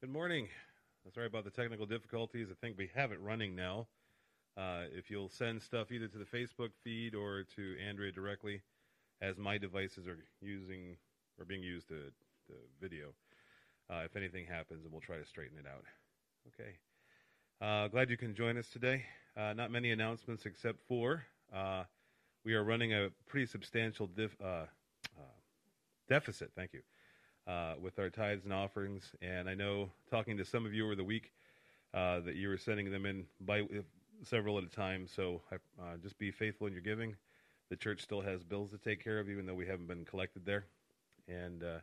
Good morning. Sorry about the technical difficulties. I think we have it running now. Uh, if you'll send stuff either to the Facebook feed or to Andrea directly, as my devices are using or being used to, to video. Uh, if anything happens, and we'll try to straighten it out. Okay. Uh, glad you can join us today. Uh, not many announcements except for uh, we are running a pretty substantial dif- uh, deficit. Thank you uh, with our tithes and offerings. And I know talking to some of you over the week uh, that you were sending them in by several at a time. So uh, just be faithful in your giving. The church still has bills to take care of, even though we haven't been collected there. And uh,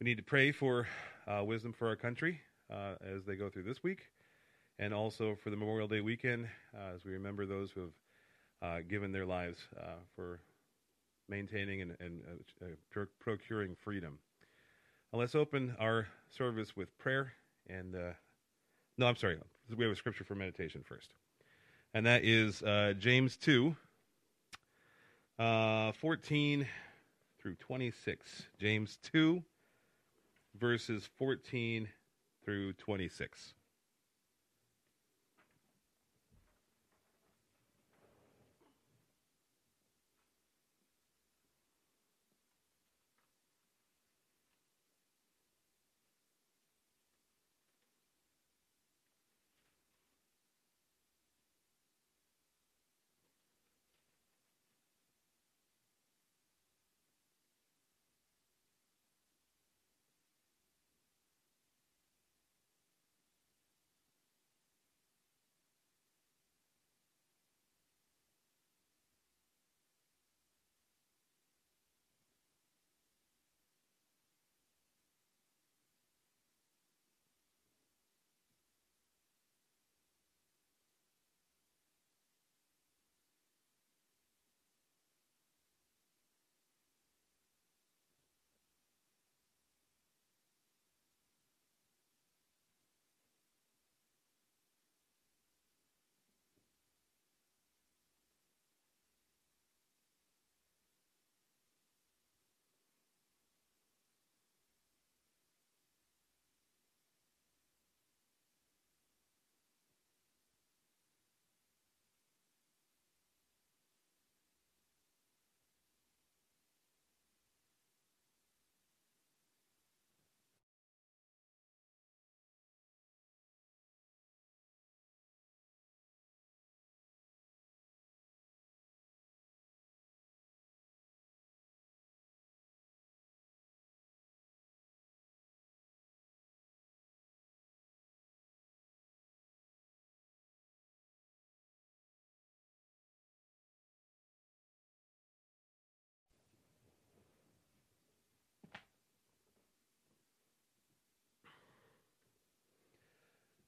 we need to pray for uh, wisdom for our country uh, as they go through this week, and also for the Memorial Day weekend uh, as we remember those who have uh, given their lives uh, for maintaining and, and uh, procuring freedom. Now let's open our service with prayer. And uh, no, I'm sorry, we have a scripture for meditation first, and that is uh, James two, uh, 14 through 26. James two, verses 14 through 26.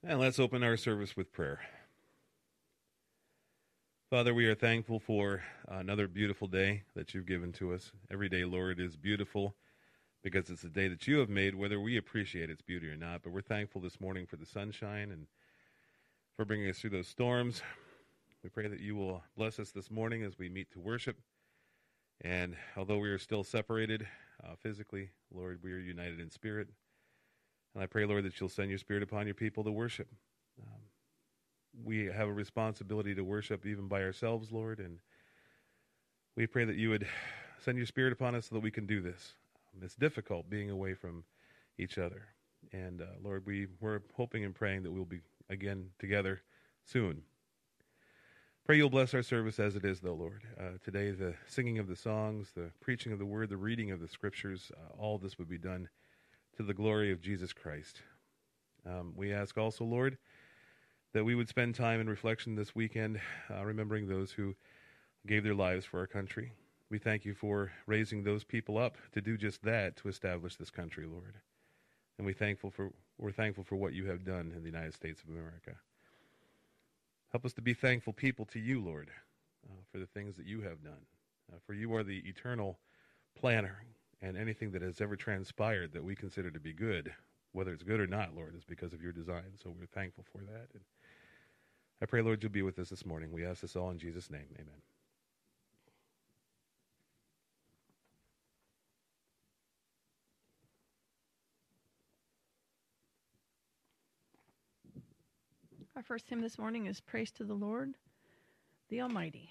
And let's open our service with prayer. Father, we are thankful for another beautiful day that you've given to us. Every day, Lord, is beautiful because it's a day that you have made, whether we appreciate its beauty or not. But we're thankful this morning for the sunshine and for bringing us through those storms. We pray that you will bless us this morning as we meet to worship. And although we are still separated uh, physically, Lord, we are united in spirit. And I pray, Lord, that you'll send your spirit upon your people to worship. Um, we have a responsibility to worship even by ourselves, Lord, and we pray that you would send your spirit upon us so that we can do this. Um, it's difficult being away from each other. And uh, Lord, we, we're hoping and praying that we'll be again together soon. Pray you'll bless our service as it is, though, Lord. Uh, today, the singing of the songs, the preaching of the word, the reading of the scriptures, uh, all this would be done to the glory of Jesus Christ. Um, we ask also, Lord, that we would spend time in reflection this weekend, uh, remembering those who gave their lives for our country. We thank you for raising those people up to do just that to establish this country, Lord. And we thankful for we're thankful for what you have done in the United States of America. Help us to be thankful people to you, Lord, uh, for the things that you have done. Uh, for you are the eternal planner, and anything that has ever transpired that we consider to be good, whether it's good or not, Lord, is because of your design. So we're thankful for that. And I pray, Lord, you'll be with us this morning. We ask this all in Jesus' name. Amen. Our first hymn this morning is Praise to the Lord, the Almighty.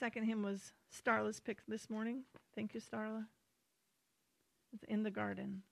second hymn was Starla's pick this morning. Thank you, Starla. It's in the garden.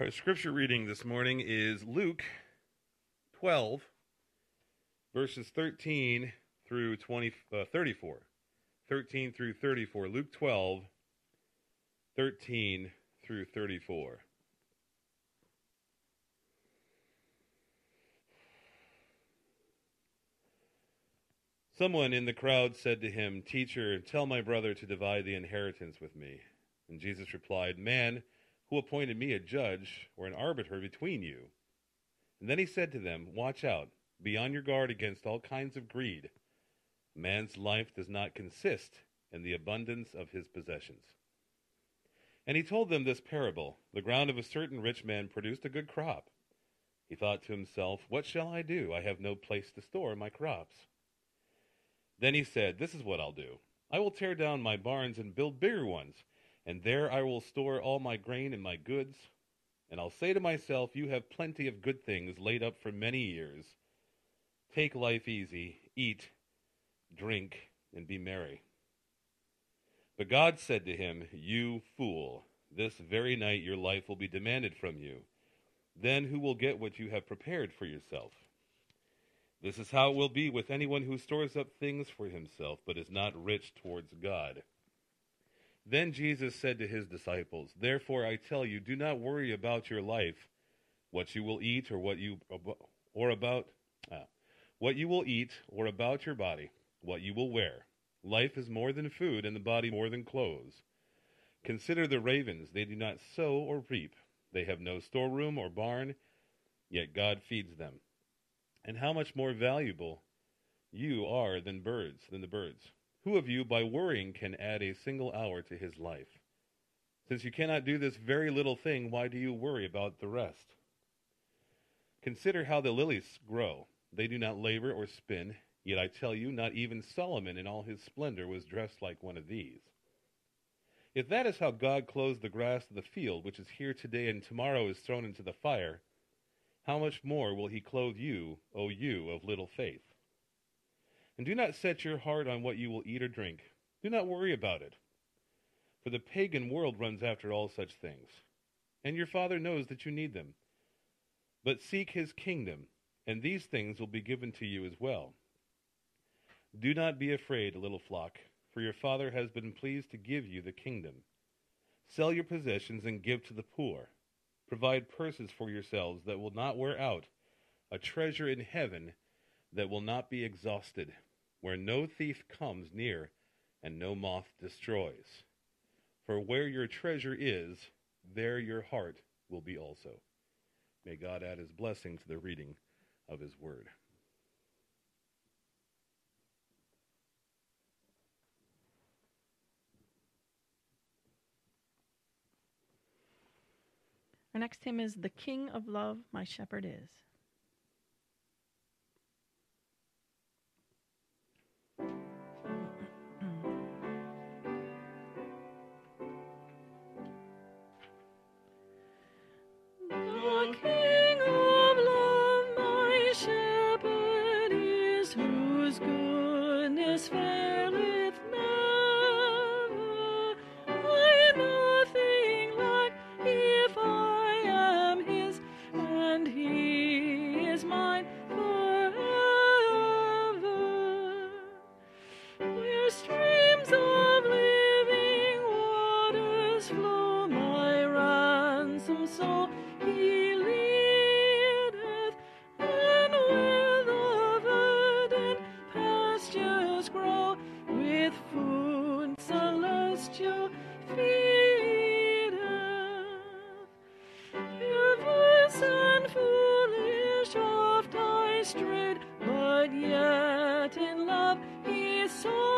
Our scripture reading this morning is Luke 12, verses 13 through 20, uh, 34. 13 through 34. Luke 12, 13 through 34. Someone in the crowd said to him, Teacher, tell my brother to divide the inheritance with me. And Jesus replied, Man, who appointed me a judge or an arbiter between you? And then he said to them, Watch out, be on your guard against all kinds of greed. Man's life does not consist in the abundance of his possessions. And he told them this parable The ground of a certain rich man produced a good crop. He thought to himself, What shall I do? I have no place to store my crops. Then he said, This is what I'll do. I will tear down my barns and build bigger ones, and there I will store all my grain and my goods. And I'll say to myself, You have plenty of good things laid up for many years. Take life easy, eat, drink, and be merry. But God said to him, You fool, this very night your life will be demanded from you. Then who will get what you have prepared for yourself? This is how it will be with anyone who stores up things for himself, but is not rich towards God. Then Jesus said to his disciples, Therefore I tell you, do not worry about your life, what you will eat, or what you or about ah, what you will eat, or about your body, what you will wear. Life is more than food, and the body more than clothes. Consider the ravens; they do not sow or reap; they have no storeroom or barn, yet God feeds them. And how much more valuable you are than birds, than the birds. Who of you, by worrying, can add a single hour to his life? Since you cannot do this very little thing, why do you worry about the rest? Consider how the lilies grow. They do not labor or spin, yet I tell you, not even Solomon in all his splendor was dressed like one of these. If that is how God clothes the grass of the field, which is here today and tomorrow is thrown into the fire, how much more will he clothe you, O you of little faith? And do not set your heart on what you will eat or drink. Do not worry about it. For the pagan world runs after all such things. And your Father knows that you need them. But seek his kingdom, and these things will be given to you as well. Do not be afraid, little flock, for your Father has been pleased to give you the kingdom. Sell your possessions and give to the poor. Provide purses for yourselves that will not wear out, a treasure in heaven that will not be exhausted, where no thief comes near and no moth destroys. For where your treasure is, there your heart will be also. May God add his blessing to the reading of his word. Our next hymn is The King of Love, My Shepherd Is. Goodness faileth in love. He sought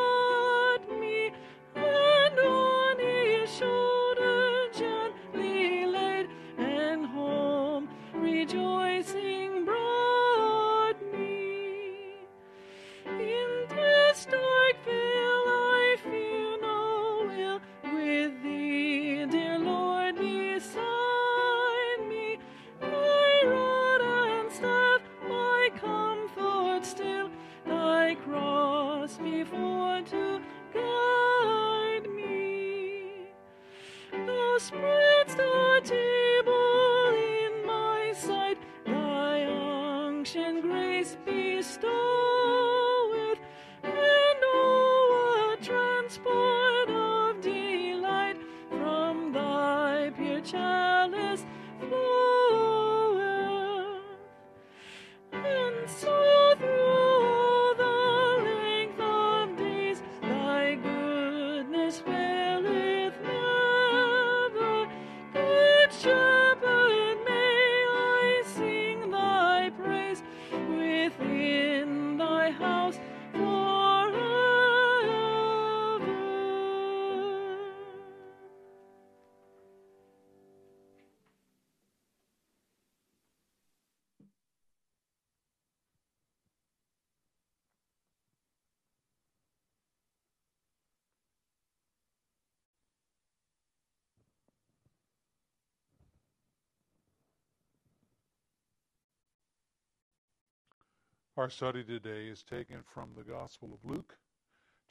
Our study today is taken from the Gospel of Luke,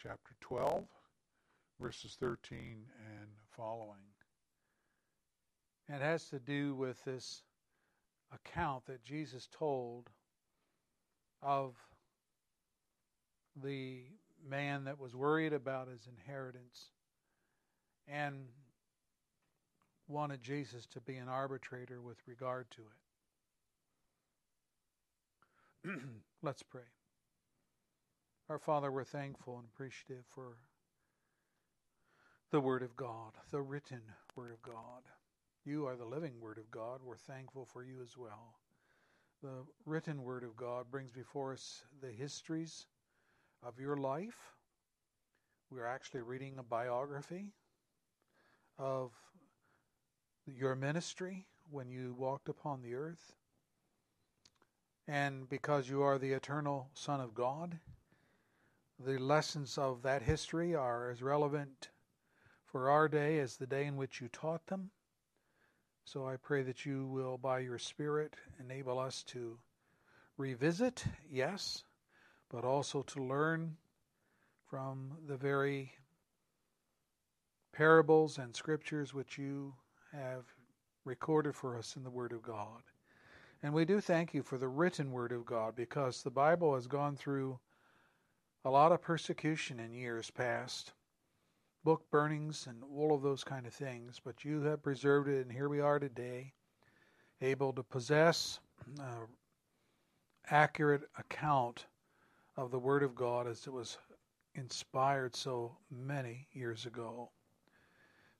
chapter 12, verses 13 and following. It has to do with this account that Jesus told of the man that was worried about his inheritance and wanted Jesus to be an arbitrator with regard to it. Let's pray. Our Father, we're thankful and appreciative for the Word of God, the written Word of God. You are the living Word of God. We're thankful for you as well. The written Word of God brings before us the histories of your life. We're actually reading a biography of your ministry when you walked upon the earth. And because you are the eternal Son of God, the lessons of that history are as relevant for our day as the day in which you taught them. So I pray that you will, by your Spirit, enable us to revisit, yes, but also to learn from the very parables and scriptures which you have recorded for us in the Word of God. And we do thank you for the written Word of God because the Bible has gone through a lot of persecution in years past, book burnings and all of those kind of things, but you have preserved it, and here we are today, able to possess an accurate account of the Word of God as it was inspired so many years ago.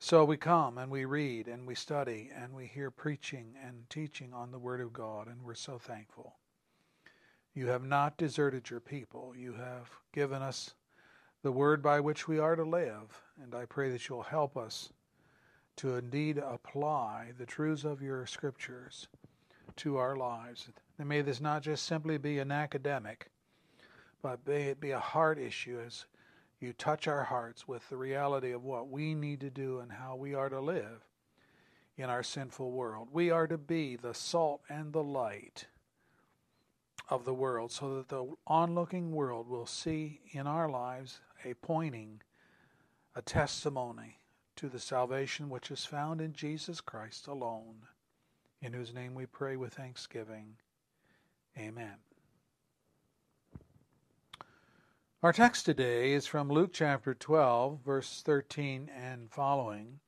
So we come and we read and we study and we hear preaching and teaching on the Word of God, and we're so thankful. You have not deserted your people. You have given us the word by which we are to live, and I pray that you'll help us to indeed apply the truths of your scriptures to our lives. And may this not just simply be an academic, but may it be a heart issue as you touch our hearts with the reality of what we need to do and how we are to live in our sinful world. We are to be the salt and the light of the world so that the onlooking world will see in our lives a pointing, a testimony to the salvation which is found in Jesus Christ alone, in whose name we pray with thanksgiving. Amen. Our text today is from Luke chapter 12, verse 13 and following,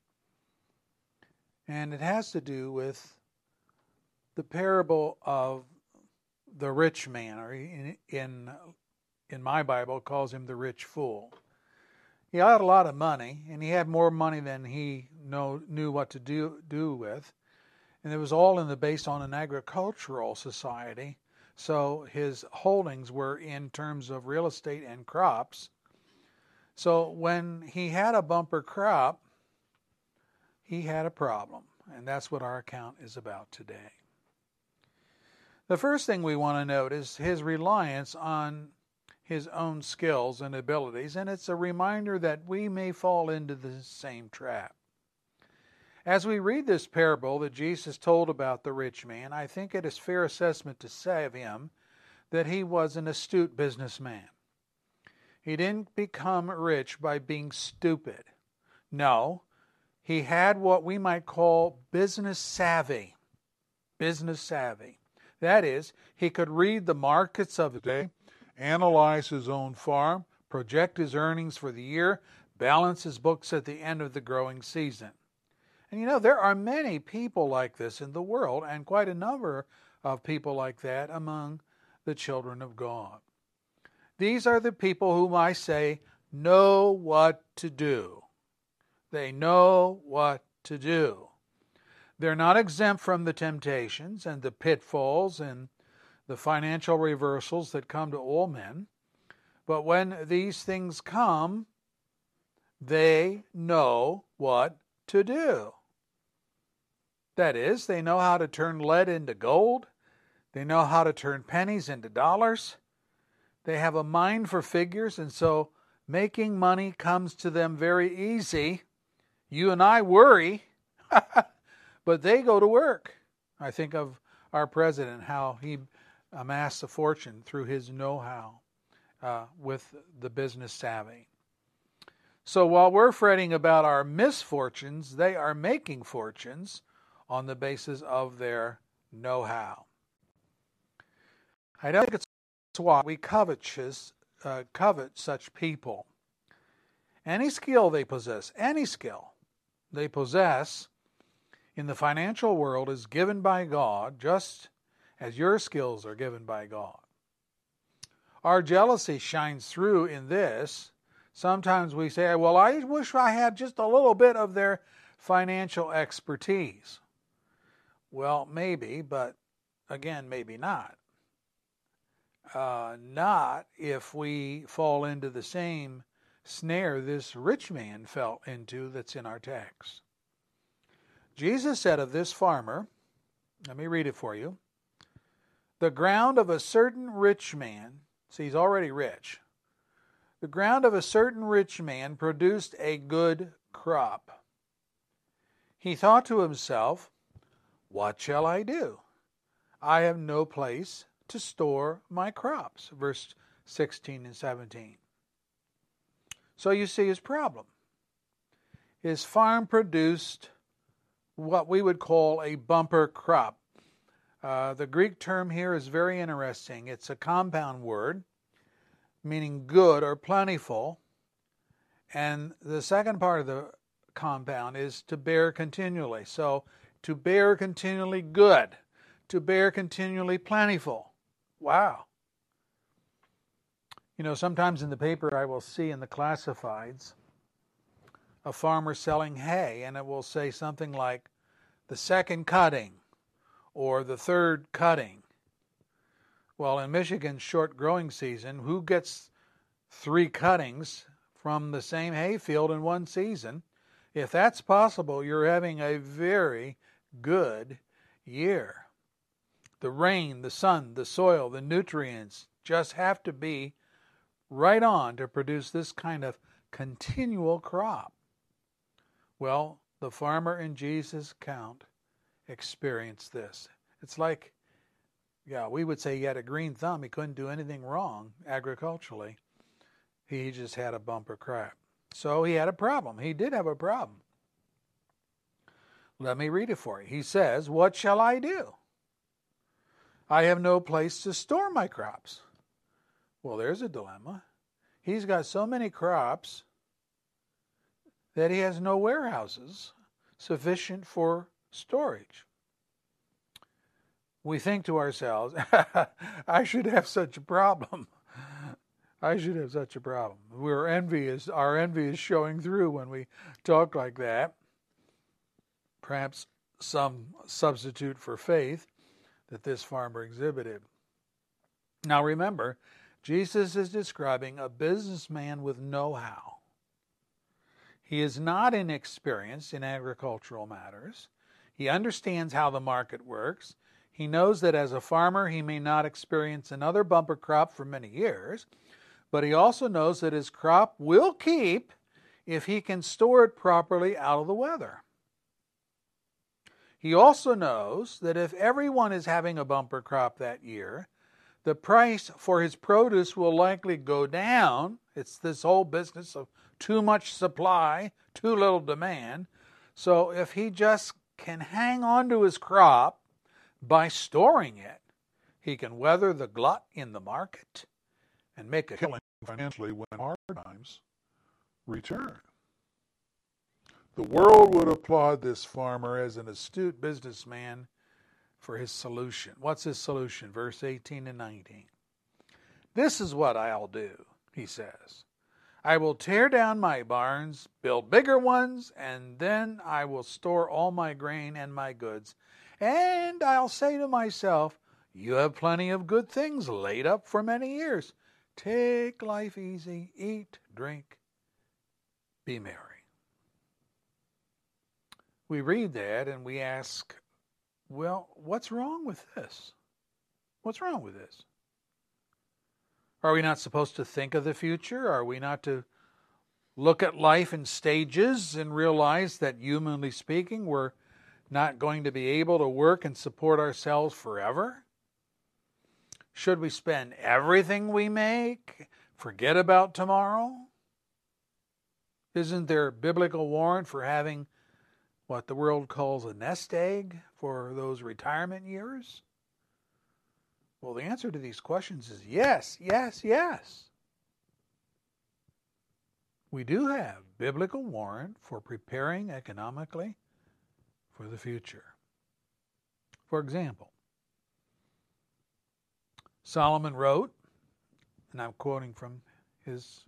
and it has to do with the parable of the rich man, or in, in, in my Bible, calls him the rich fool. He had a lot of money, and he had more money than he know, knew what to do do with, and it was all in the based on an agricultural society. So his holdings were in terms of real estate and crops. So when he had a bumper crop, he had a problem, and that's what our account is about today. The first thing we want to note is his reliance on his own skills and abilities, and it's a reminder that we may fall into the same trap. As we read this parable that Jesus told about the rich man, I think it is fair assessment to say of him that he was an astute businessman. He didn't become rich by being stupid. No, he had what we might call business savvy. Business savvy. That is, he could read the markets of the day analyze his own farm, project his earnings for the year, balance his books at the end of the growing season. And you know, there are many people like this in the world, and quite a number of people like that among the children of God. These are the people whom I say know what to do. They know what to do. They're not exempt from the temptations and the pitfalls and the financial reversals that come to all men. But when these things come, they know what to do. That is, they know how to turn lead into gold, they know how to turn pennies into dollars. They have a mind for figures, and so making money comes to them very easy. You and I worry, but they go to work. I think of our president, how he amass a fortune through his know how uh, with the business savvy. So while we're fretting about our misfortunes, they are making fortunes on the basis of their know how. I don't think it's why we covetous, uh, covet such people. Any skill they possess, any skill they possess in the financial world is given by God just as your skills are given by God. Our jealousy shines through in this. Sometimes we say, Well, I wish I had just a little bit of their financial expertise. Well, maybe, but again, maybe not. Uh, not if we fall into the same snare this rich man fell into that's in our text. Jesus said of this farmer, let me read it for you. The ground of a certain rich man, see, he's already rich. The ground of a certain rich man produced a good crop. He thought to himself, What shall I do? I have no place to store my crops. Verse 16 and 17. So you see his problem. His farm produced what we would call a bumper crop. Uh, the Greek term here is very interesting. It's a compound word meaning good or plentiful. And the second part of the compound is to bear continually. So, to bear continually good, to bear continually plentiful. Wow. You know, sometimes in the paper I will see in the classifieds a farmer selling hay, and it will say something like the second cutting or the third cutting. Well, in Michigan's short growing season, who gets three cuttings from the same hayfield in one season? If that's possible, you're having a very good year. The rain, the sun, the soil, the nutrients just have to be right on to produce this kind of continual crop. Well, the farmer in Jesus' count experienced this. It's like, yeah, we would say he had a green thumb. He couldn't do anything wrong agriculturally. He just had a bumper crop. So he had a problem. He did have a problem. Let me read it for you. He says, What shall I do? I have no place to store my crops. Well, there's a dilemma. He's got so many crops that he has no warehouses sufficient for storage. We think to ourselves, I should have such a problem. I should have such a problem. We're envious. Our envy is showing through when we talk like that. Perhaps some substitute for faith that this farmer exhibited. Now remember, Jesus is describing a businessman with know how. He is not inexperienced in agricultural matters. He understands how the market works. He knows that as a farmer, he may not experience another bumper crop for many years, but he also knows that his crop will keep if he can store it properly out of the weather. He also knows that if everyone is having a bumper crop that year, the price for his produce will likely go down. It's this whole business of too much supply, too little demand. So if he just can hang on to his crop by storing it, he can weather the glut in the market and make a killing financially when hard times return. The world would applaud this farmer as an astute businessman for his solution. What's his solution? Verse 18 and 19. This is what I'll do, he says. I will tear down my barns, build bigger ones, and then I will store all my grain and my goods. And I'll say to myself, You have plenty of good things laid up for many years. Take life easy, eat, drink, be merry we read that and we ask, well, what's wrong with this? What's wrong with this? Are we not supposed to think of the future? Are we not to look at life in stages and realize that, humanly speaking, we're not going to be able to work and support ourselves forever? Should we spend everything we make, forget about tomorrow? Isn't there biblical warrant for having what the world calls a nest egg for those retirement years? Well, the answer to these questions is yes, yes, yes. We do have biblical warrant for preparing economically for the future. For example, Solomon wrote, and I'm quoting from his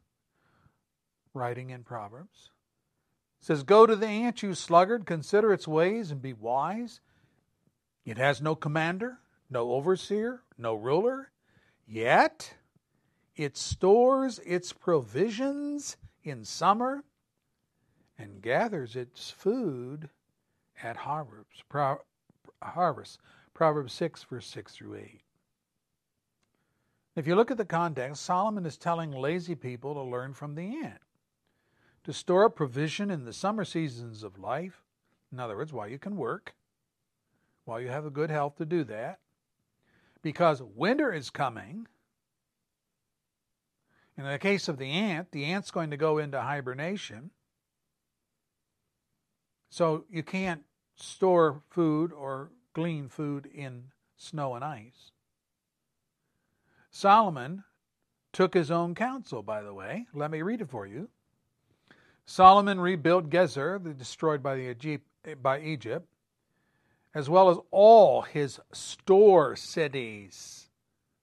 writing in Proverbs says, Go to the ant, you sluggard, consider its ways and be wise. It has no commander, no overseer, no ruler, yet it stores its provisions in summer and gathers its food at harvest. Pro- harvest. Proverbs 6, verse 6 through 8. If you look at the context, Solomon is telling lazy people to learn from the ant to store up provision in the summer seasons of life. In other words, while you can work, while you have a good health to do that. Because winter is coming. In the case of the ant, the ant's going to go into hibernation. So you can't store food or glean food in snow and ice. Solomon took his own counsel, by the way. Let me read it for you. Solomon rebuilt Gezer, destroyed by, the Egypt, by Egypt, as well as all his store cities.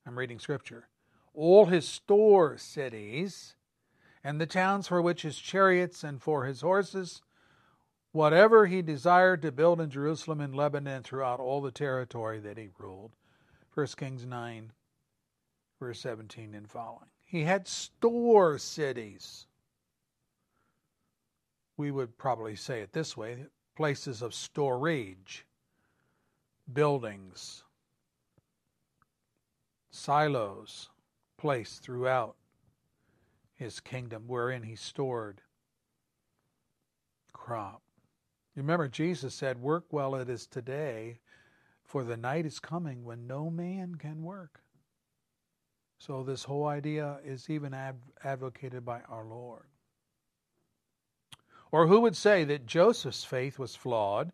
I'm reading scripture. all his store cities, and the towns for which his chariots and for his horses, whatever he desired to build in Jerusalem and Lebanon throughout all the territory that he ruled. 1 Kings 9, verse 17 and following. He had store cities. We would probably say it this way places of storage, buildings, silos placed throughout his kingdom wherein he stored crop. Remember, Jesus said, Work while it is today, for the night is coming when no man can work. So, this whole idea is even ad- advocated by our Lord. Or who would say that Joseph's faith was flawed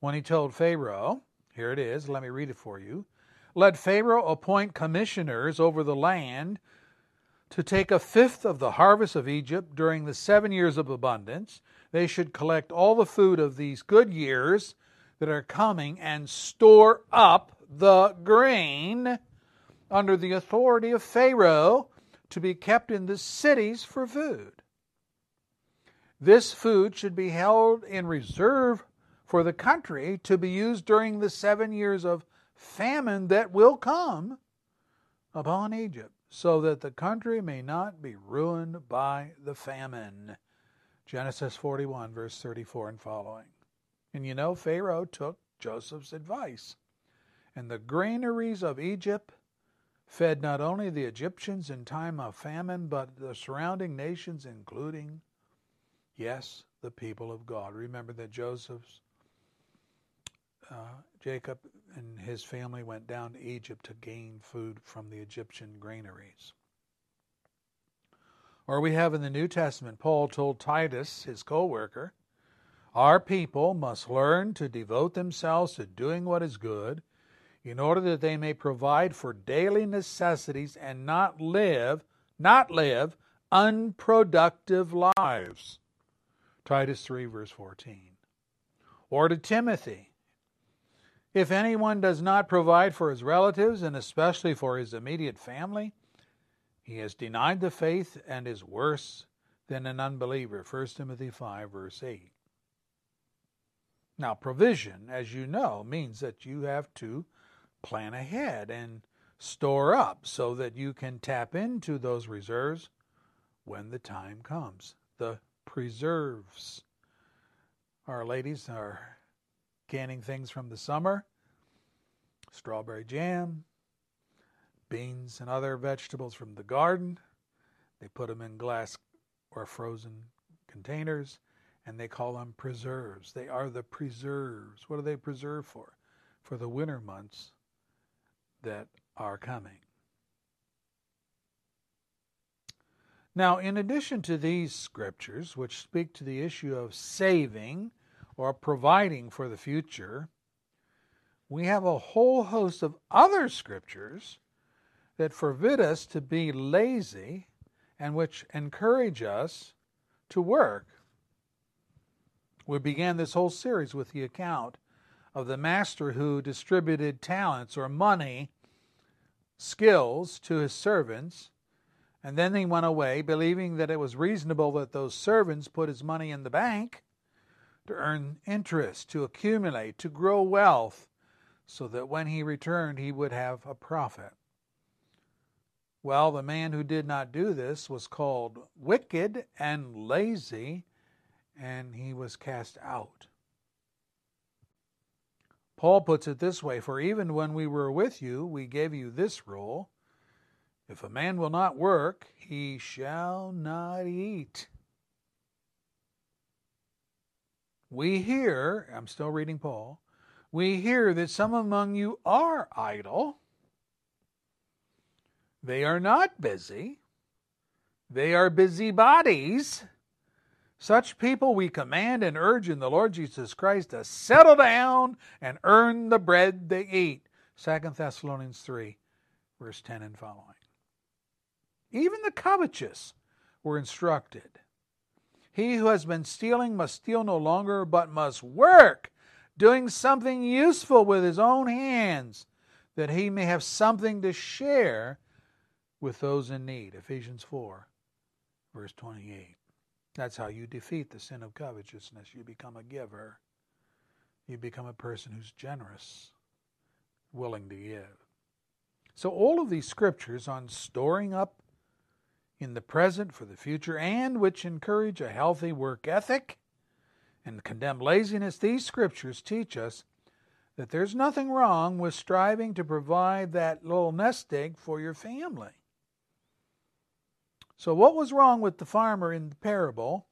when he told Pharaoh, here it is, let me read it for you. Let Pharaoh appoint commissioners over the land to take a fifth of the harvest of Egypt during the seven years of abundance. They should collect all the food of these good years that are coming and store up the grain under the authority of Pharaoh to be kept in the cities for food. This food should be held in reserve for the country to be used during the seven years of famine that will come upon Egypt, so that the country may not be ruined by the famine. Genesis 41, verse 34 and following. And you know, Pharaoh took Joseph's advice. And the granaries of Egypt fed not only the Egyptians in time of famine, but the surrounding nations, including, yes, the people of God. Remember that Joseph's, uh, Jacob and his family went down to Egypt to gain food from the Egyptian granaries. Or we have in the New Testament, Paul told Titus, his co worker, Our people must learn to devote themselves to doing what is good, in order that they may provide for daily necessities and not live, not live unproductive lives. Titus 3, verse 14. Or to Timothy, if anyone does not provide for his relatives, and especially for his immediate family, he has denied the faith and is worse than an unbeliever. 1 Timothy 5, verse 8. Now, provision, as you know, means that you have to plan ahead and store up so that you can tap into those reserves when the time comes. The preserves. Our ladies are canning things from the summer strawberry jam, beans, and other vegetables from the garden. They put them in glass or frozen containers and they call them preserves. They are the preserves. What do they preserve for? For the winter months that are coming. Now, in addition to these scriptures, which speak to the issue of saving or providing for the future, we have a whole host of other scriptures that forbid us to be lazy and which encourage us to work. We began this whole series with the account of the master who distributed talents or money, skills to his servants, and then he went away, believing that it was reasonable that those servants put his money in the bank to earn interest, to accumulate, to grow wealth, so that when he returned he would have a profit. Well, the man who did not do this was called wicked and lazy, and he was cast out. Paul puts it this way For even when we were with you, we gave you this rule if a man will not work, he shall not eat. We hear, I'm still reading Paul, we hear that some among you are idle. They are not busy. They are busybodies. Such people we command and urge in the Lord Jesus Christ to settle down and earn the bread they eat. 2 Thessalonians 3, verse 10 and following. Even the covetous were instructed. He who has been stealing must steal no longer, but must work, doing something useful with his own hands, that he may have something to share with those in need. Ephesians 4, verse 28. That's how you defeat the sin of covetousness. You become a giver. You become a person who's generous, willing to give. So, all of these scriptures on storing up in the present for the future and which encourage a healthy work ethic and condemn laziness, these scriptures teach us that there's nothing wrong with striving to provide that little nest egg for your family. So, what was wrong with the farmer in the parable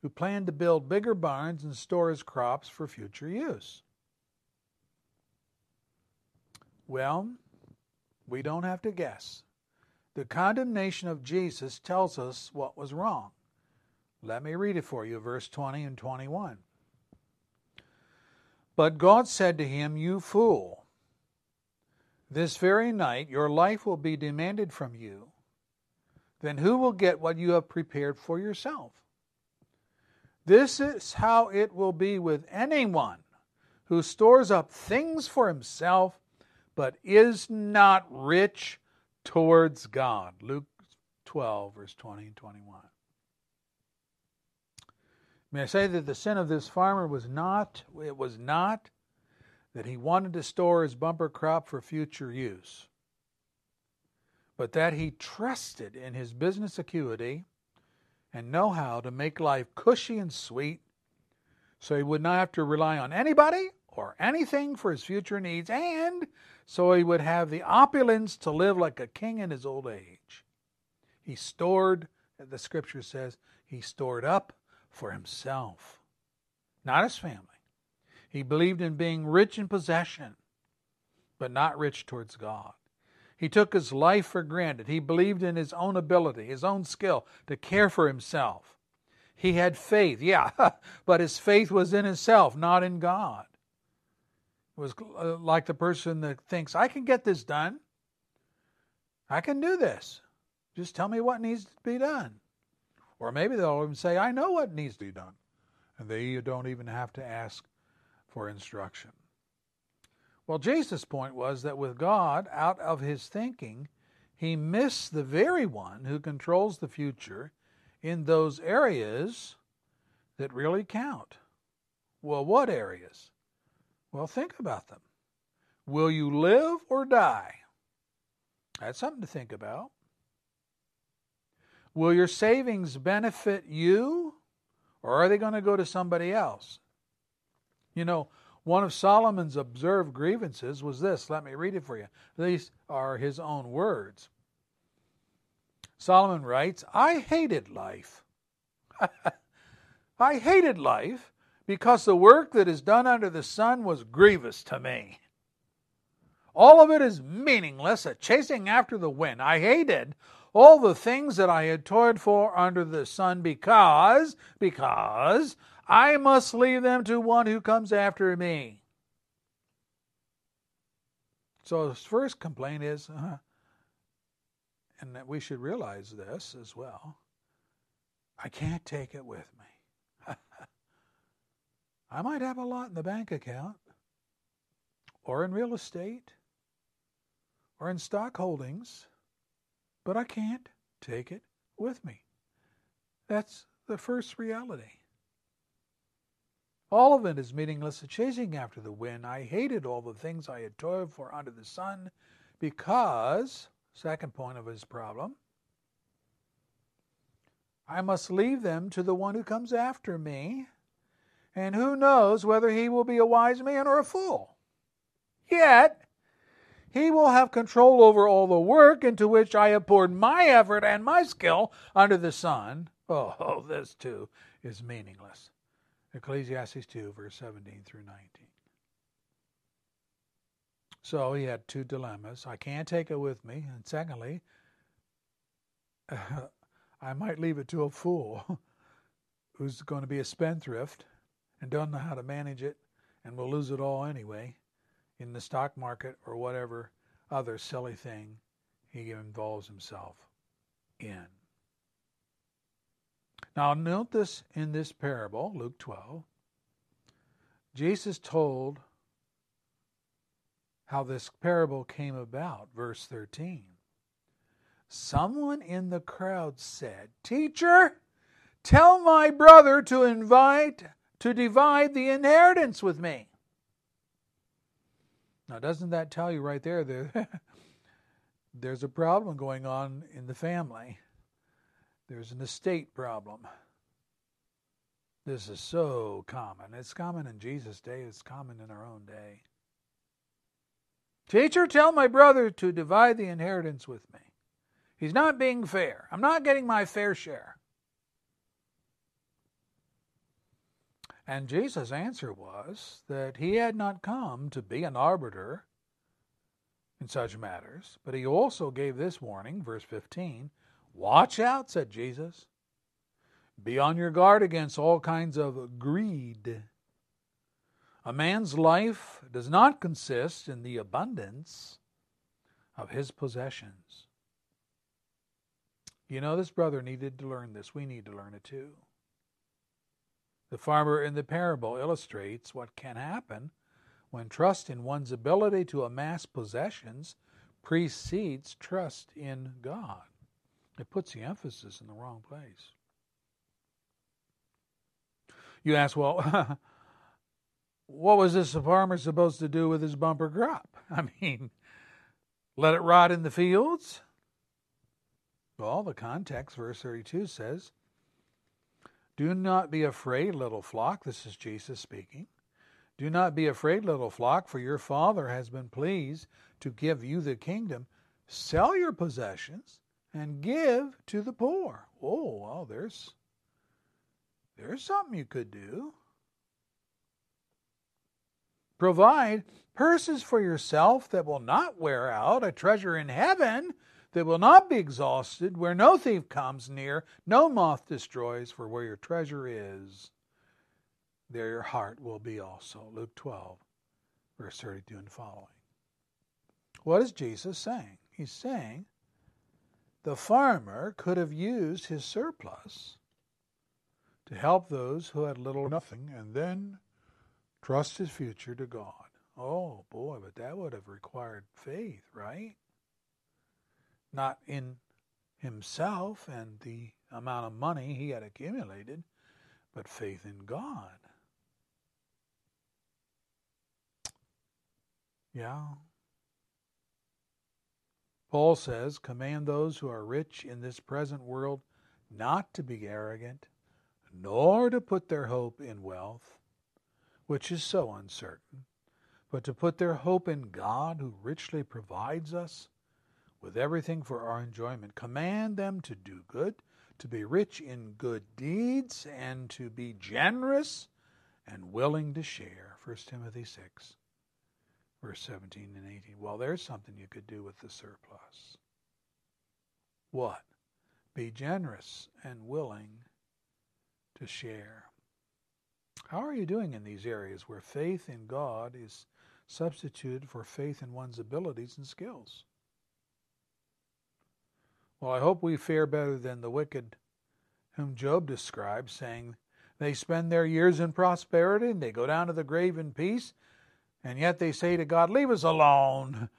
who planned to build bigger barns and store his crops for future use? Well, we don't have to guess. The condemnation of Jesus tells us what was wrong. Let me read it for you, verse 20 and 21. But God said to him, You fool, this very night your life will be demanded from you. Then who will get what you have prepared for yourself? This is how it will be with anyone who stores up things for himself but is not rich towards God. Luke 12, verse 20 and 21. May I say that the sin of this farmer was not, it was not that he wanted to store his bumper crop for future use, but that he trusted in his business acuity and know how to make life cushy and sweet so he would not have to rely on anybody or anything for his future needs, and so he would have the opulence to live like a king in his old age. He stored, the scripture says, he stored up for himself, not his family. He believed in being rich in possession, but not rich towards God. He took his life for granted. He believed in his own ability, his own skill to care for himself. He had faith, yeah, but his faith was in himself, not in God. Was uh, like the person that thinks, I can get this done. I can do this. Just tell me what needs to be done. Or maybe they'll even say, I know what needs to be done. And they don't even have to ask for instruction. Well, Jesus' point was that with God out of his thinking, he missed the very one who controls the future in those areas that really count. Well, what areas? Well, think about them. Will you live or die? That's something to think about. Will your savings benefit you or are they going to go to somebody else? You know, one of Solomon's observed grievances was this. Let me read it for you. These are his own words. Solomon writes, I hated life. I hated life because the work that is done under the sun was grievous to me. All of it is meaningless, a chasing after the wind. I hated all the things that I had toiled for under the sun because, because I must leave them to one who comes after me. So his first complaint is, uh, and that we should realize this as well, I can't take it with me. I might have a lot in the bank account, or in real estate, or in stock holdings, but I can't take it with me. That's the first reality. All of it is meaningless, chasing after the wind. I hated all the things I had toiled for under the sun because, second point of his problem, I must leave them to the one who comes after me and who knows whether he will be a wise man or a fool. Yet, he will have control over all the work into which I have poured my effort and my skill under the sun. Oh, this too is meaningless. Ecclesiastes 2, verse 17 through 19. So he had two dilemmas. I can't take it with me. And secondly, I might leave it to a fool who's going to be a spendthrift and don't know how to manage it and will lose it all anyway in the stock market or whatever other silly thing he involves himself in. Now, note this in this parable, Luke 12. Jesus told how this parable came about, verse 13. Someone in the crowd said, Teacher, tell my brother to invite, to divide the inheritance with me. Now, doesn't that tell you right there that there's a problem going on in the family? There's an estate problem. This is so common. It's common in Jesus' day, it's common in our own day. Teacher, tell my brother to divide the inheritance with me. He's not being fair. I'm not getting my fair share. And Jesus' answer was that he had not come to be an arbiter in such matters, but he also gave this warning, verse 15 Watch out, said Jesus. Be on your guard against all kinds of greed. A man's life does not consist in the abundance of his possessions. You know, this brother needed to learn this. We need to learn it too. The farmer in the parable illustrates what can happen when trust in one's ability to amass possessions precedes trust in God. It puts the emphasis in the wrong place. You ask, well, what was this farmer supposed to do with his bumper crop? I mean, let it rot in the fields? Well, the context, verse 32 says, Do not be afraid, little flock. This is Jesus speaking. Do not be afraid, little flock, for your Father has been pleased to give you the kingdom. Sell your possessions and give to the poor. Oh, well, there's there's something you could do. Provide purses for yourself that will not wear out, a treasure in heaven that will not be exhausted, where no thief comes near, no moth destroys, for where your treasure is, there your heart will be also. Luke 12, verse 32 and following. What is Jesus saying? He's saying the farmer could have used his surplus to help those who had little or nothing and then trust his future to God. Oh boy, but that would have required faith, right? Not in himself and the amount of money he had accumulated, but faith in God. Yeah, Paul says, Command those who are rich in this present world not to be arrogant, nor to put their hope in wealth, which is so uncertain, but to put their hope in God, who richly provides us with everything for our enjoyment. Command them to do good, to be rich in good deeds, and to be generous and willing to share. 1 Timothy 6 verse 17 and 18. Well, there's something you could do with the surplus. What? Be generous and willing to share. How are you doing in these areas where faith in God is substituted for faith in one's abilities and skills? Well, I hope we fare better than the wicked whom Job describes, saying, They spend their years in prosperity and they go down to the grave in peace. And yet they say to God, Leave us alone.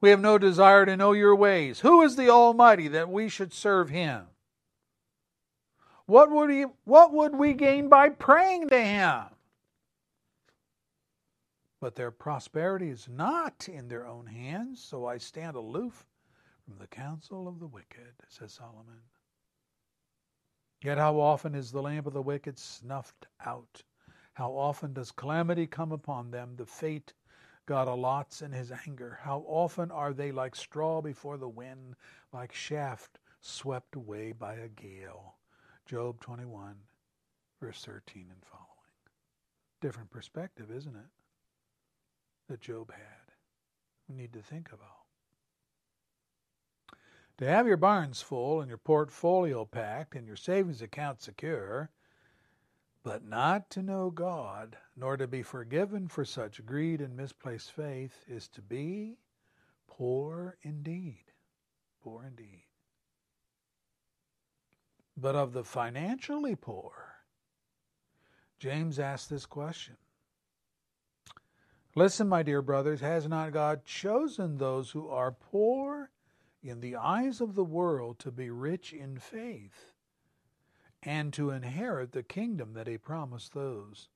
We have no desire to know your ways. Who is the Almighty that we should serve him? What would, he, what would we gain by praying to him? But their prosperity is not in their own hands, so I stand aloof from the counsel of the wicked, says Solomon. Yet how often is the lamp of the wicked snuffed out? How often does calamity come upon them, the fate God allots in his anger? How often are they like straw before the wind, like shaft swept away by a gale? Job 21, verse 13 and following. Different perspective, isn't it? That Job had. We need to think about. To have your barns full and your portfolio packed and your savings account secure, but not to know God, nor to be forgiven for such greed and misplaced faith, is to be poor indeed. Poor indeed. But of the financially poor, James asks this question Listen, my dear brothers, has not God chosen those who are poor in the eyes of the world to be rich in faith and to inherit the kingdom that he promised those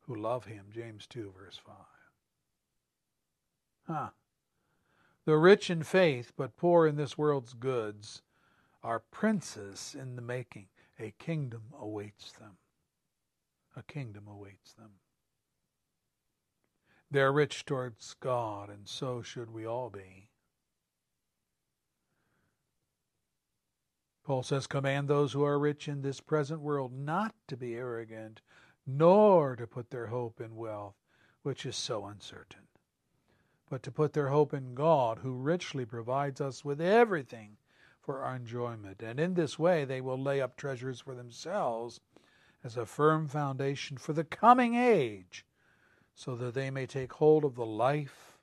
who love him. James 2, verse 5. Huh. The rich in faith, but poor in this world's goods, are princes in the making. A kingdom awaits them. A kingdom awaits them. They're rich towards God, and so should we all be. Paul says, Command those who are rich in this present world not to be arrogant, nor to put their hope in wealth, which is so uncertain, but to put their hope in God, who richly provides us with everything for our enjoyment. And in this way they will lay up treasures for themselves as a firm foundation for the coming age, so that they may take hold of the life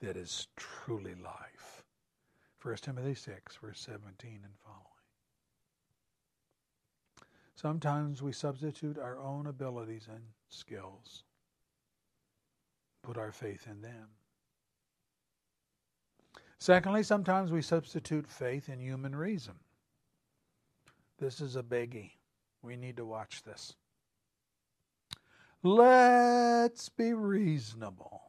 that is truly life. 1 Timothy 6, verse 17 and following. Sometimes we substitute our own abilities and skills, put our faith in them. Secondly, sometimes we substitute faith in human reason. This is a biggie. We need to watch this. Let's be reasonable.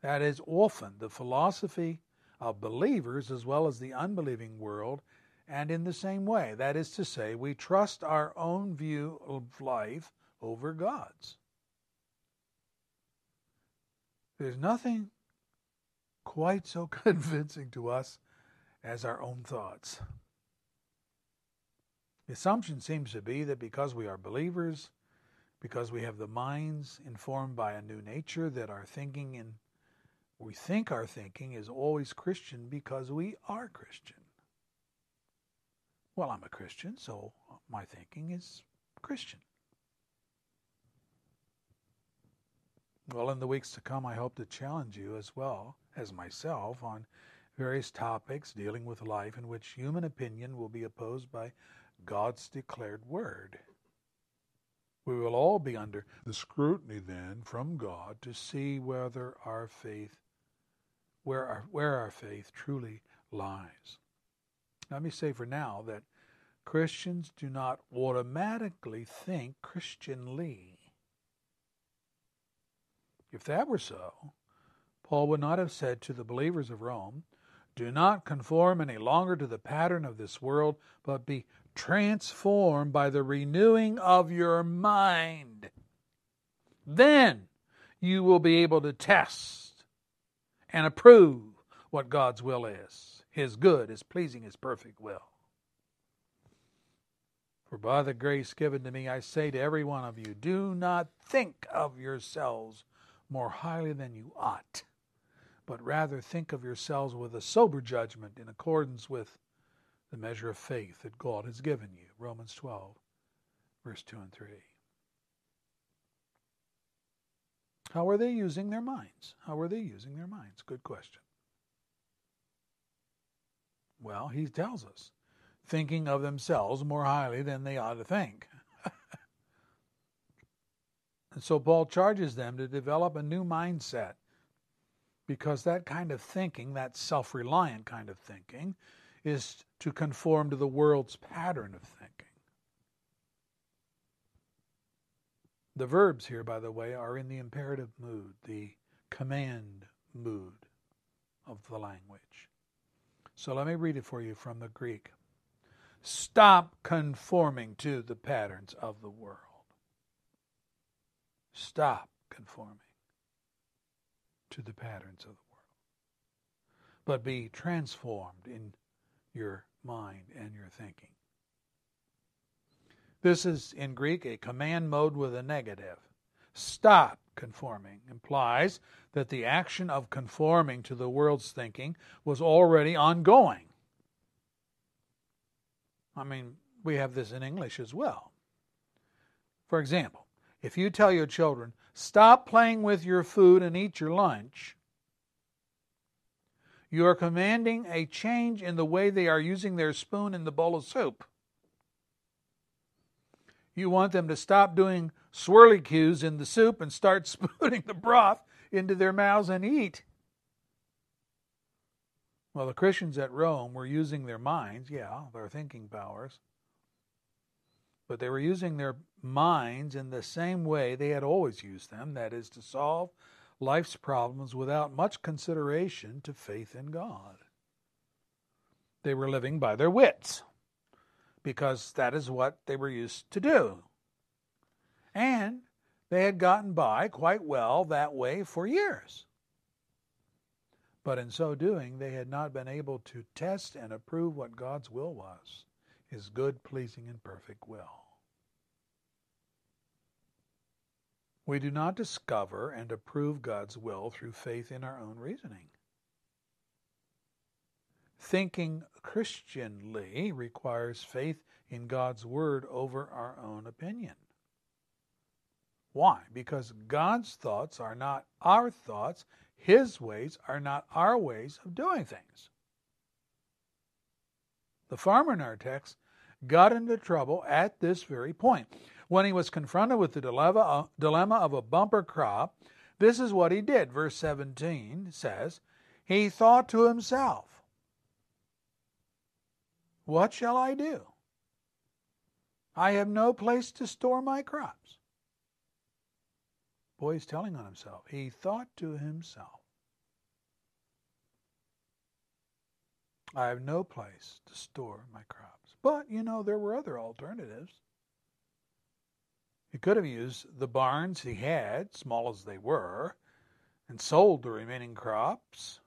That is often the philosophy of believers as well as the unbelieving world and in the same way. That is to say, we trust our own view of life over God's. There's nothing quite so convincing to us as our own thoughts. The assumption seems to be that because we are believers, because we have the minds informed by a new nature, that our thinking and we think our thinking is always Christian because we are Christian. Well, I'm a Christian, so my thinking is Christian. Well, in the weeks to come, I hope to challenge you as well as myself on various topics dealing with life in which human opinion will be opposed by God's declared word. We will all be under the scrutiny then from God to see whether our faith where our, where our faith truly lies. Let me say for now that Christians do not automatically think Christianly. If that were so, Paul would not have said to the believers of Rome, Do not conform any longer to the pattern of this world, but be transformed by the renewing of your mind. Then you will be able to test and approve what God's will is his good, his pleasing, his perfect will. For by the grace given to me, I say to every one of you, do not think of yourselves more highly than you ought, but rather think of yourselves with a sober judgment in accordance with the measure of faith that God has given you. Romans 12, verse 2 and 3. How are they using their minds? How are they using their minds? Good question. Well, he tells us, thinking of themselves more highly than they ought to think. and so Paul charges them to develop a new mindset because that kind of thinking, that self reliant kind of thinking, is to conform to the world's pattern of thinking. The verbs here, by the way, are in the imperative mood, the command mood of the language. So let me read it for you from the Greek. Stop conforming to the patterns of the world. Stop conforming to the patterns of the world. But be transformed in your mind and your thinking. This is in Greek a command mode with a negative. Stop conforming implies that the action of conforming to the world's thinking was already ongoing. I mean, we have this in English as well. For example, if you tell your children, stop playing with your food and eat your lunch, you are commanding a change in the way they are using their spoon in the bowl of soup. You want them to stop doing swirly cues in the soup and start spooning the broth into their mouths and eat. Well, the Christians at Rome were using their minds, yeah, their thinking powers, but they were using their minds in the same way they had always used them that is, to solve life's problems without much consideration to faith in God. They were living by their wits because that is what they were used to do. And they had gotten by quite well that way for years. But in so doing, they had not been able to test and approve what God's will was his good, pleasing, and perfect will. We do not discover and approve God's will through faith in our own reasoning. Thinking Christianly requires faith in God's Word over our own opinion. Why? Because God's thoughts are not our thoughts, His ways are not our ways of doing things. The farmer in our text got into trouble at this very point. When he was confronted with the dilemma, uh, dilemma of a bumper crop, this is what he did. Verse 17 says, He thought to himself, What shall I do? I have no place to store my crops. Boy, he's telling on himself. He thought to himself, I have no place to store my crops. But, you know, there were other alternatives. He could have used the barns he had, small as they were, and sold the remaining crops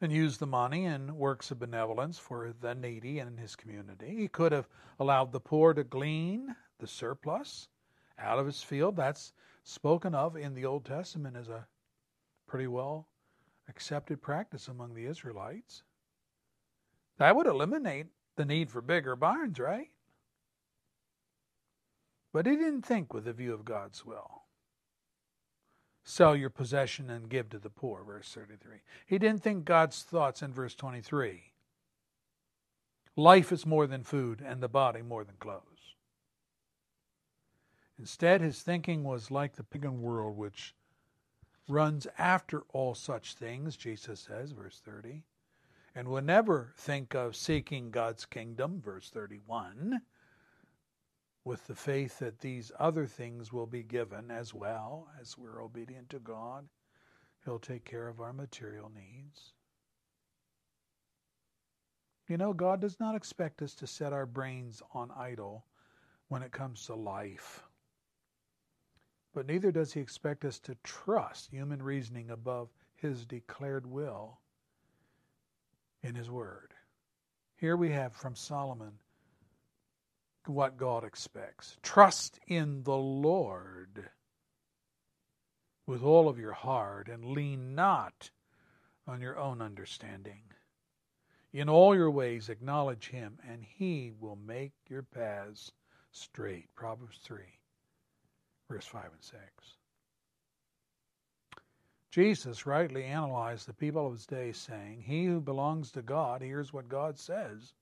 and used the money in works of benevolence for the needy in his community. He could have allowed the poor to glean the surplus out of his field. That's spoken of in the Old Testament as a pretty well accepted practice among the Israelites. That would eliminate the need for bigger barns, right? But he didn't think with the view of God's will. Sell your possession and give to the poor, verse 33. He didn't think God's thoughts in verse 23. Life is more than food, and the body more than clothes. Instead, his thinking was like the pagan world, which runs after all such things, Jesus says, verse 30, and will never think of seeking God's kingdom, verse 31, with the faith that these other things will be given as well as we're obedient to God. He'll take care of our material needs. You know, God does not expect us to set our brains on idle when it comes to life. But neither does he expect us to trust human reasoning above his declared will in his word. Here we have from Solomon what God expects. Trust in the Lord with all of your heart and lean not on your own understanding. In all your ways acknowledge him, and he will make your paths straight. Proverbs 3, verse 5 and 6. Jesus rightly analyzed the people of his day, saying, He who belongs to God hears what God says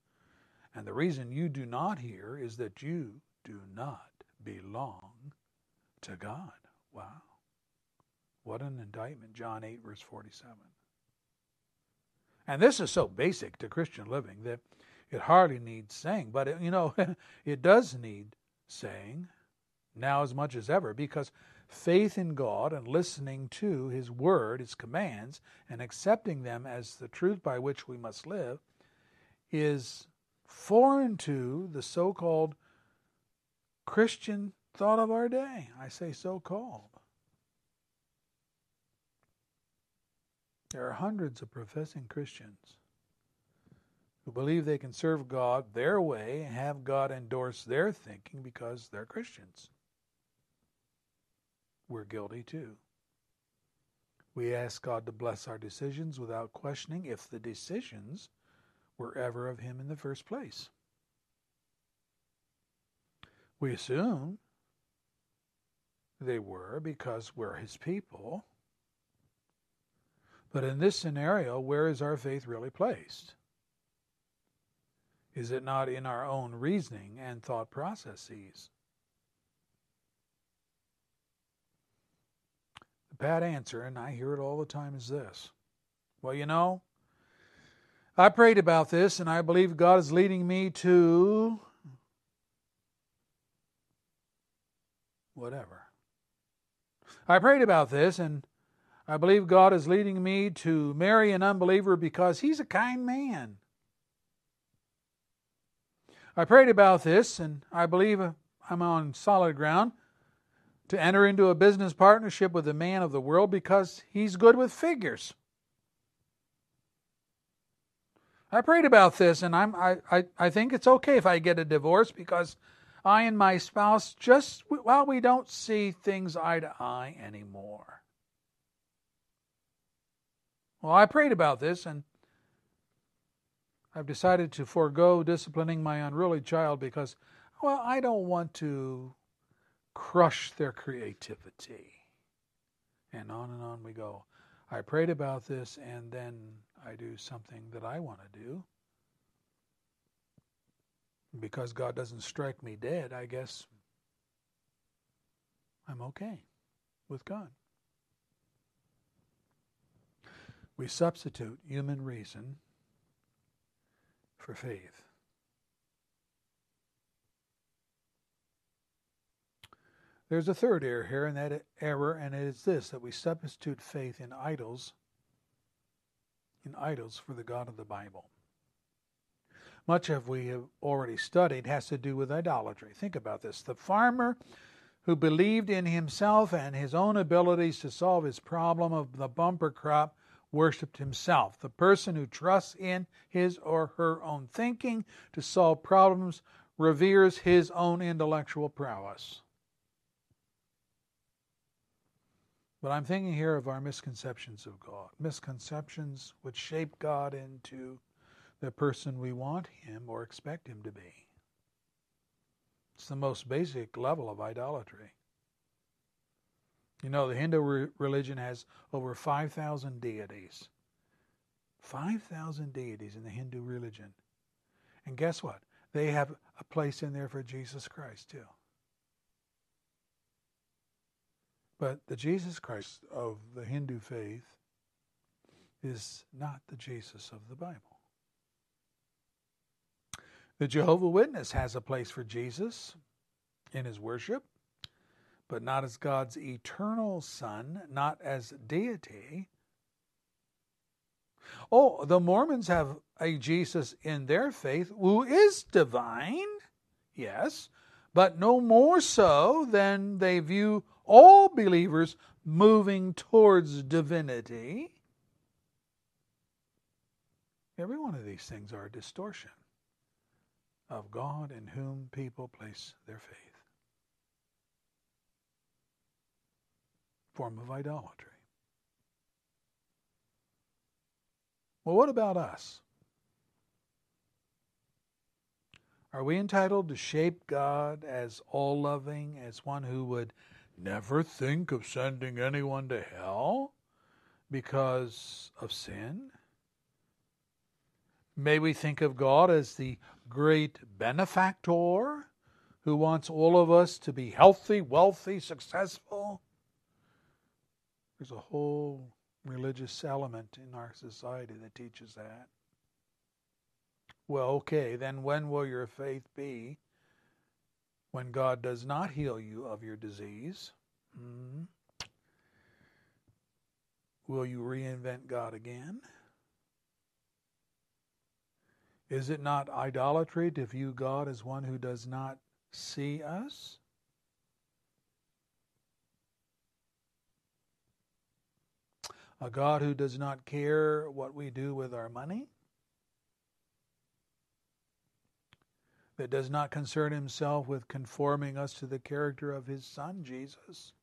and the reason you do not hear is that you do not belong to God. Wow. What an indictment. John 8, verse 47. And this is so basic to Christian living that it hardly needs saying. But, it, you know, it does need saying now as much as ever because faith in God and listening to His Word, His commands, and accepting them as the truth by which we must live is foreign to the so called Christian thought of our day. I say so called. There are hundreds of professing Christians who believe they can serve God their way and have God endorse their thinking because they're Christians. We're guilty too. We ask God to bless our decisions without questioning if the decisions were ever of him in the first place. We assume they were because we're his people. But in this scenario, where is our faith really placed? Is it not in our own reasoning and thought processes? The pat answer, and I hear it all the time, is this Well, you know, I prayed about this, and I believe God is leading me to whatever. I prayed about this, and I believe God is leading me to marry an unbeliever because he's a kind man. I prayed about this, and I believe I'm on solid ground to enter into a business partnership with a man of the world because he's good with figures. I prayed about this, and I'm, I, I, I think it's okay if I get a divorce because I and my spouse just, well, we don't see things eye to eye anymore. Well, I prayed about this, and I've decided to forego disciplining my unruly child because, well, I don't want to crush their creativity. And on and on we go. I prayed about this, and then I do something that I want to do. Because God doesn't strike me dead, I guess I'm okay with God. We substitute human reason for faith. There's a third error here, and that error, and it is this that we substitute faith in idols, idols for the God of the Bible. Much of we have already studied has to do with idolatry. Think about this. The farmer who believed in himself and his own abilities to solve his problem of the bumper crop worshiped himself. The person who trusts in his or her own thinking to solve problems reveres his own intellectual prowess. But I'm thinking here of our misconceptions of God, misconceptions which shape God into the person we want him or expect him to be. It's the most basic level of idolatry. You know, the Hindu re- religion has over 5,000 deities. 5,000 deities in the Hindu religion. And guess what? They have a place in there for Jesus Christ, too. But the Jesus Christ of the Hindu faith is not the Jesus of the Bible. The Jehovah Witness has a place for Jesus in his worship, but not as God's eternal Son, not as deity. Oh, the Mormons have a Jesus in their faith who is divine, yes, but no more so than they view all believers moving towards divinity. Every one of these things are a distortion of God in whom people place their faith. Form of idolatry. Well, what about us? Are we entitled to shape God as all loving, as one who would never think of sending anyone to hell because of sin? May we think of God as the great benefactor who wants all of us to be healthy, wealthy, successful? There's a whole religious element in our society that teaches that. Well, okay, then when will your faith be when God does not heal you of your disease, hmm, will you reinvent God again? Is it not idolatry to view God as one who does not see us? A God who does not care what we do with our money? That does not concern himself with conforming us to the character of his Son, Jesus,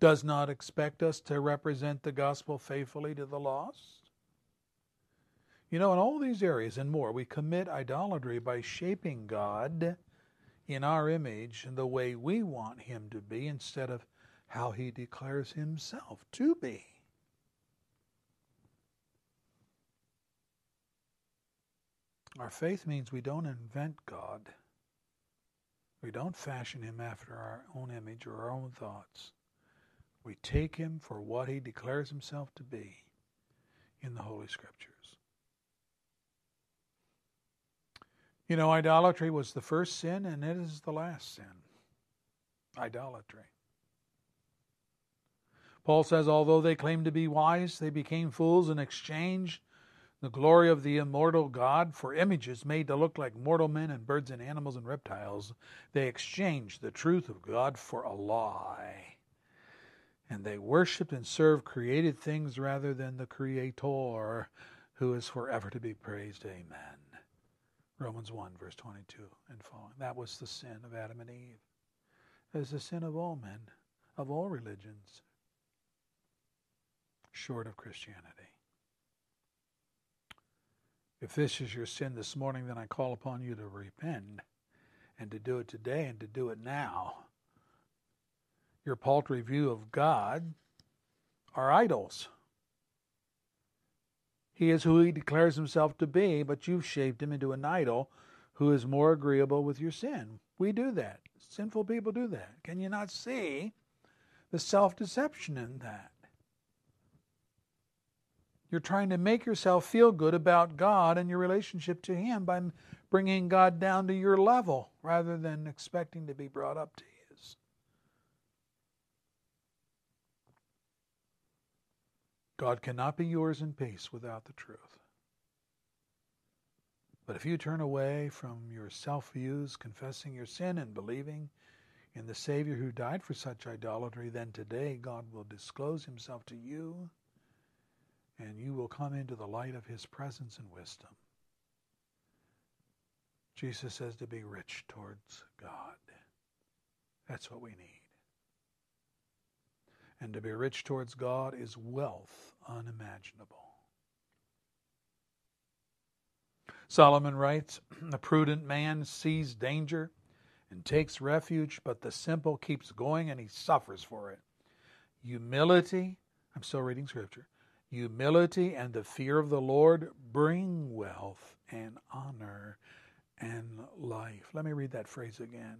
does not expect us to represent the gospel faithfully to the lost. You know, in all these areas and more, we commit idolatry by shaping God in our image and the way we want him to be instead of how he declares himself to be. Our faith means we don't invent God. We don't fashion him after our own image or our own thoughts. We take him for what he declares himself to be in the Holy Scriptures. You know, idolatry was the first sin and it is the last sin. Idolatry. Paul says, although they claimed to be wise, they became fools and exchanged the glory of the immortal God for images made to look like mortal men and birds and animals and reptiles. They exchanged the truth of God for a lie. And they worshiped and served created things rather than the Creator, who is forever to be praised. Amen. Romans 1, verse 22 and following. That was the sin of Adam and Eve. It is the sin of all men, of all religions, short of Christianity. If this is your sin this morning, then I call upon you to repent and to do it today and to do it now. Your paltry view of God are idols. He is who he declares himself to be, but you've shaped him into an idol who is more agreeable with your sin. We do that. Sinful people do that. Can you not see the self deception in that? You're trying to make yourself feel good about God and your relationship to Him by bringing God down to your level rather than expecting to be brought up to His. God cannot be yours in peace without the truth. But if you turn away from your self views, confessing your sin and believing in the Savior who died for such idolatry, then today God will disclose Himself to you and you will come into the light of His presence and wisdom. Jesus says to be rich towards God. That's what we need. And to be rich towards God is wealth unimaginable. Solomon writes A prudent man sees danger and takes refuge, but the simple keeps going and he suffers for it. Humility, I'm still reading scripture. Humility and the fear of the Lord bring wealth and honor and life. Let me read that phrase again.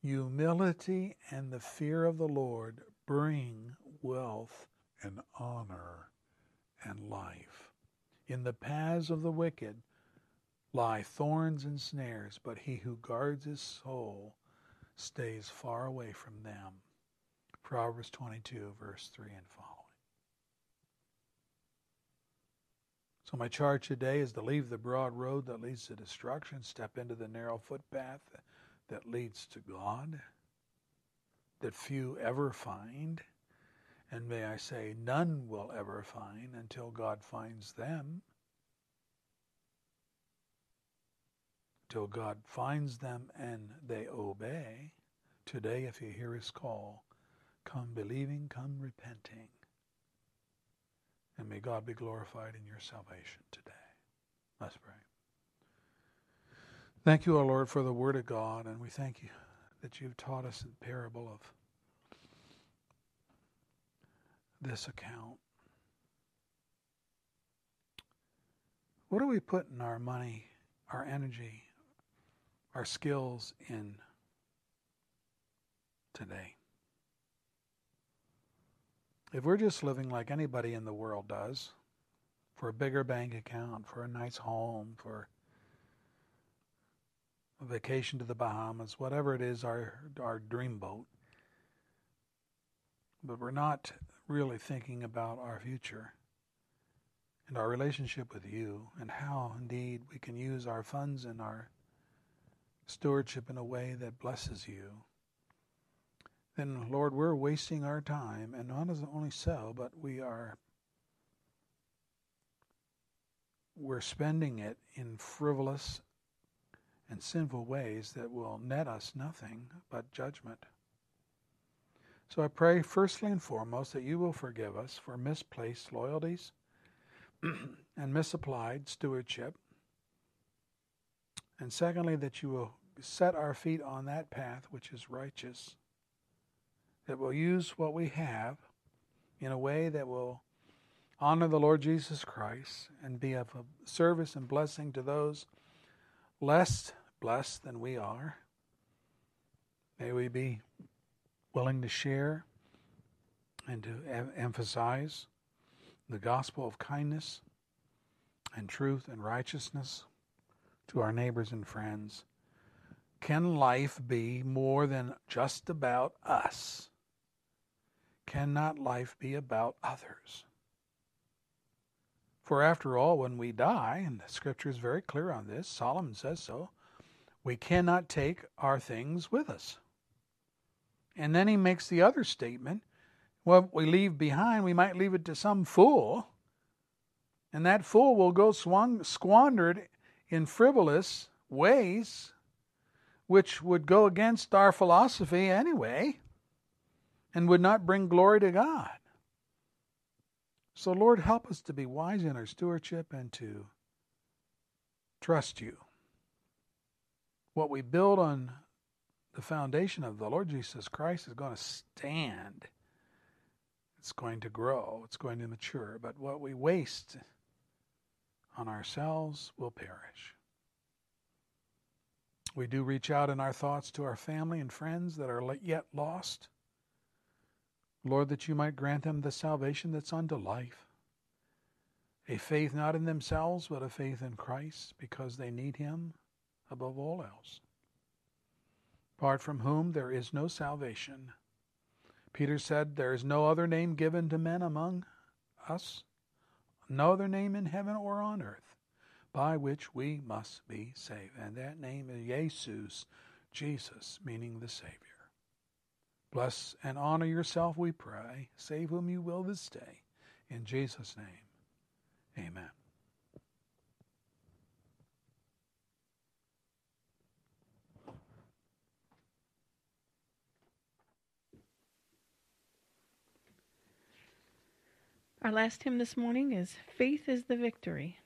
Humility and the fear of the Lord bring wealth and honor and life. In the paths of the wicked lie thorns and snares, but he who guards his soul stays far away from them. Proverbs 22, verse 3 and following. So, my charge today is to leave the broad road that leads to destruction, step into the narrow footpath that leads to God, that few ever find, and may I say, none will ever find until God finds them. Till God finds them and they obey. Today, if you hear his call, come believing, come repenting. And may God be glorified in your salvation today. Let's pray. Thank you, O Lord, for the Word of God, and we thank you that you've taught us the parable of this account. What are we putting our money, our energy, our skills in today? If we're just living like anybody in the world does, for a bigger bank account, for a nice home, for a vacation to the Bahamas, whatever it is, our our dream boat. But we're not really thinking about our future and our relationship with you and how indeed we can use our funds and our stewardship in a way that blesses you. Then, Lord, we're wasting our time, and not only so, but we are we're spending it in frivolous and sinful ways that will net us nothing but judgment. So I pray, firstly and foremost, that you will forgive us for misplaced loyalties and misapplied stewardship. And secondly, that you will set our feet on that path which is righteous, that will use what we have in a way that will honor the Lord Jesus Christ and be of service and blessing to those less blessed than we are. May we be willing to share and to em- emphasize the gospel of kindness and truth and righteousness to our neighbors and friends. Can life be more than just about us? Cannot life be about others? For after all, when we die, and the scripture is very clear on this, Solomon says so, we cannot take our things with us. And then he makes the other statement what we leave behind, we might leave it to some fool, and that fool will go swung, squandered in frivolous ways, which would go against our philosophy anyway, and would not bring glory to God. So, Lord, help us to be wise in our stewardship and to trust you. What we build on the foundation of the Lord Jesus Christ is going to stand. It's going to grow, it's going to mature. But what we waste on ourselves will perish. We do reach out in our thoughts to our family and friends that are yet lost. Lord, that you might grant them the salvation that's unto life. A faith not in themselves, but a faith in Christ, because they need him above all else. Apart from whom there is no salvation. Peter said, There is no other name given to men among us, no other name in heaven or on earth, by which we must be saved. And that name is Jesus, Jesus, meaning the Savior. Bless and honor yourself, we pray. Save whom you will this day. In Jesus' name, amen. Our last hymn this morning is Faith is the Victory.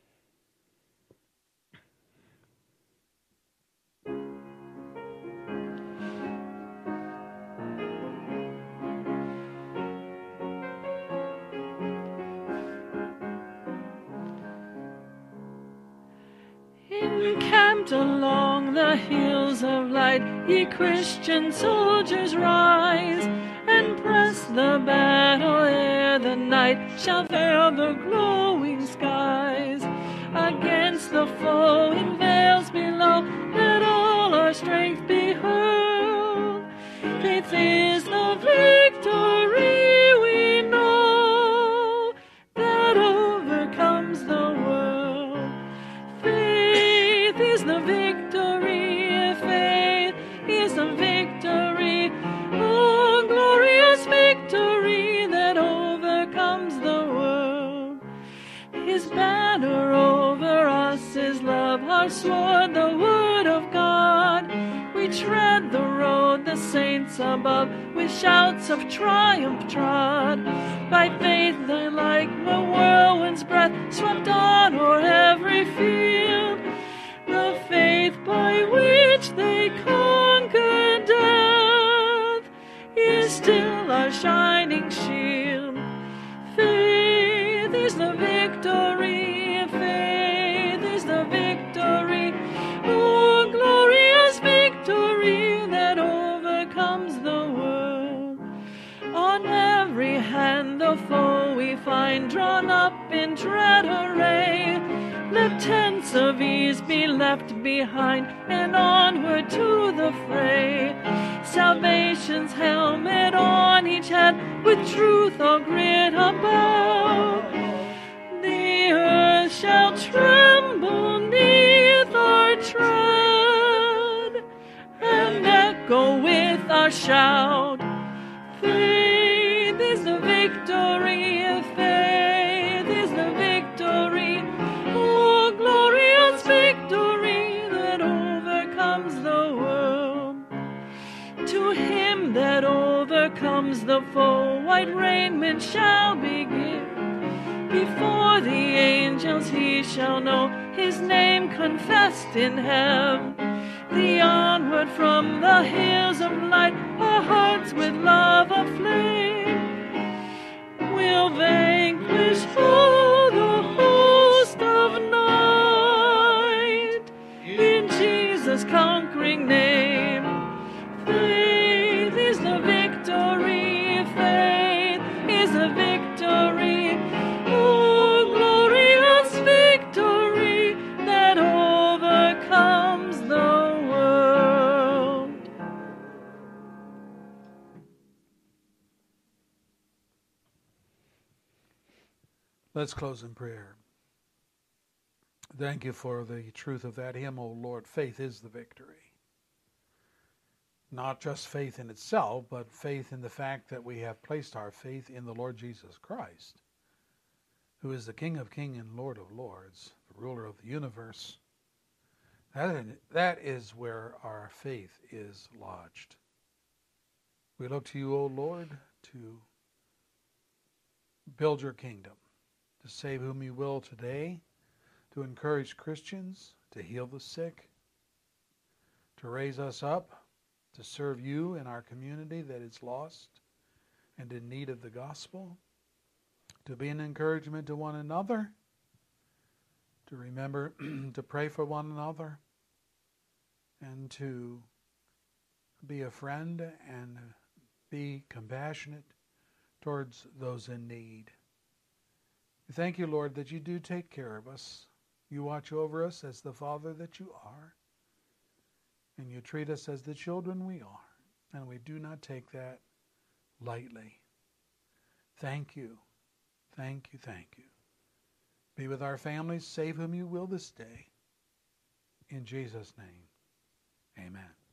Encamped along the hills of light, ye Christian soldiers rise and press the battle ere the night shall veil the glowing skies. Against the foe in vales below, let all our strength be hurled. Faith the word of God. We tread the road, the saints above, with shouts of triumph trod. By faith, they like the whirlwind's breath swept on o'er every field. The faith by which they conquer death is still our shining in array. Let tents of ease be left behind and onward to the fray. Salvation's helmet on each head with truth all grid above. The earth shall tremble neath our tread and echo with our shout. Overcomes the foe, white raiment shall be given. Before the angels he shall know his name confessed in heaven. The onward from the hills of light, our hearts with love Let's close in prayer. Thank you for the truth of that hymn, O Lord. Faith is the victory. Not just faith in itself, but faith in the fact that we have placed our faith in the Lord Jesus Christ, who is the King of kings and Lord of lords, the ruler of the universe. That, is where our faith is lodged. We look to you, O Lord, to build your kingdom, to save whom you will today, to encourage Christians, to heal the sick, to raise us up, to serve you in our community that is lost and in need of the gospel, to be an encouragement to one another, to remember to pray for one another, and to be a friend and be compassionate towards those in need. Thank you, Lord, that you do take care of us. You watch over us as the Father that you are, and you treat us as the children we are, and we do not take that lightly. Thank you. Thank you. Thank you. Be with our families, save whom you will this day. In Jesus' name, amen.